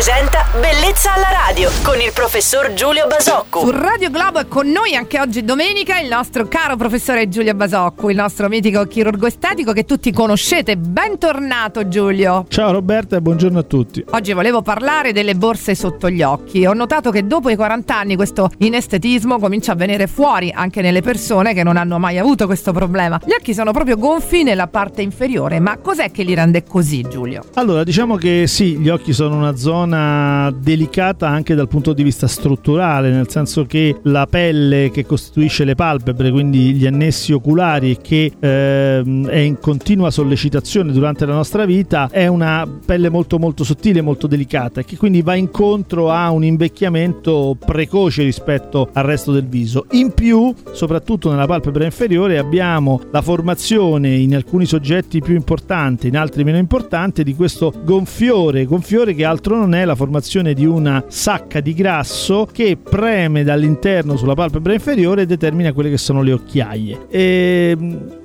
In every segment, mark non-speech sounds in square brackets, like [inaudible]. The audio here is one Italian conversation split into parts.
presenta Bellezza alla radio con il professor Giulio Basocco. Su Radio Globo è con noi anche oggi domenica il nostro caro professore Giulio Basocco, il nostro mitico chirurgo estetico che tutti conoscete. Bentornato Giulio. Ciao Roberta e buongiorno a tutti. Oggi volevo parlare delle borse sotto gli occhi. Ho notato che dopo i 40 anni questo inestetismo comincia a venire fuori anche nelle persone che non hanno mai avuto questo problema. Gli occhi sono proprio gonfi nella parte inferiore, ma cos'è che li rende così Giulio? Allora, diciamo che sì, gli occhi sono una zona delicata anche dal punto di vista strutturale, nel senso che la pelle che costituisce le palpebre, quindi gli annessi oculari che ehm, è in continua sollecitazione durante la nostra vita, è una pelle molto molto sottile, molto delicata che quindi va incontro a un invecchiamento precoce rispetto al resto del viso. In più, soprattutto nella palpebra inferiore, abbiamo la formazione in alcuni soggetti più importanti, in altri meno importanti, di questo gonfiore, gonfiore che altro non è la formazione di una sacca di grasso che preme dall'interno sulla palpebra inferiore e determina quelle che sono le occhiaie. E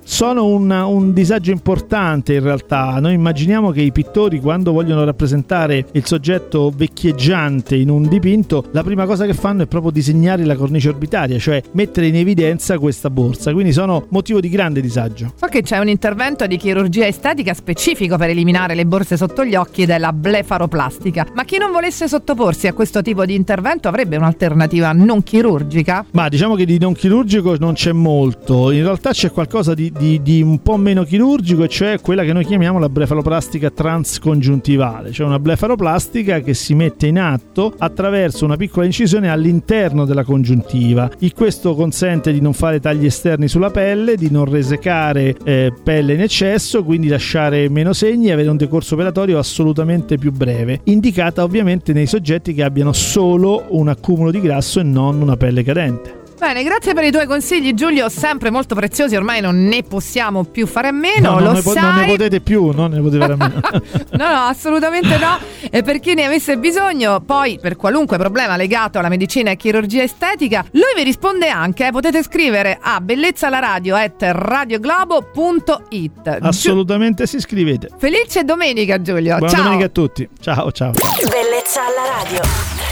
sono un, un, disagio importante in realtà. Noi immaginiamo che i pittori quando vogliono rappresentare il soggetto vecchieggiante in un dipinto, la prima cosa che fanno è proprio disegnare la cornice orbitaria, cioè mettere in evidenza questa borsa. Quindi sono motivo di grande disagio. So che c'è un intervento di chirurgia estetica specifico per eliminare le borse sotto gli occhi ed è la blefaroplastica. Ma chi non volesse sottoporsi a questo tipo di intervento avrebbe un'alternativa non chirurgica? Ma diciamo che di non chirurgico non c'è molto. In realtà c'è qualcosa di di, di, un po' meno chirurgico, e cioè quella che noi chiamiamo la blefaroplastica transcongiuntivale, cioè una blefaroplastica che si mette in atto attraverso una piccola incisione all'interno della congiuntiva. Il questo consente di non fare tagli esterni sulla pelle, di non resecare eh, pelle in eccesso, quindi lasciare meno segni e avere un decorso operatorio assolutamente più breve, indicata ovviamente nei soggetti che abbiano solo un accumulo di grasso e non una pelle cadente. Bene, grazie per i tuoi consigli Giulio, sempre molto preziosi, ormai non ne possiamo più fare a meno, no, lo non, ne po- sai. non ne potete più, non ne potete fare a meno. [laughs] no, no, assolutamente no. E per chi ne avesse bisogno, poi per qualunque problema legato alla medicina e chirurgia estetica, lui vi risponde anche, eh, potete scrivere a bellezzalaradio at radioglobo.it. Assolutamente Giu- si scrivete. Felice domenica Giulio, Buona ciao. domenica a tutti, ciao ciao. Bellezza alla radio.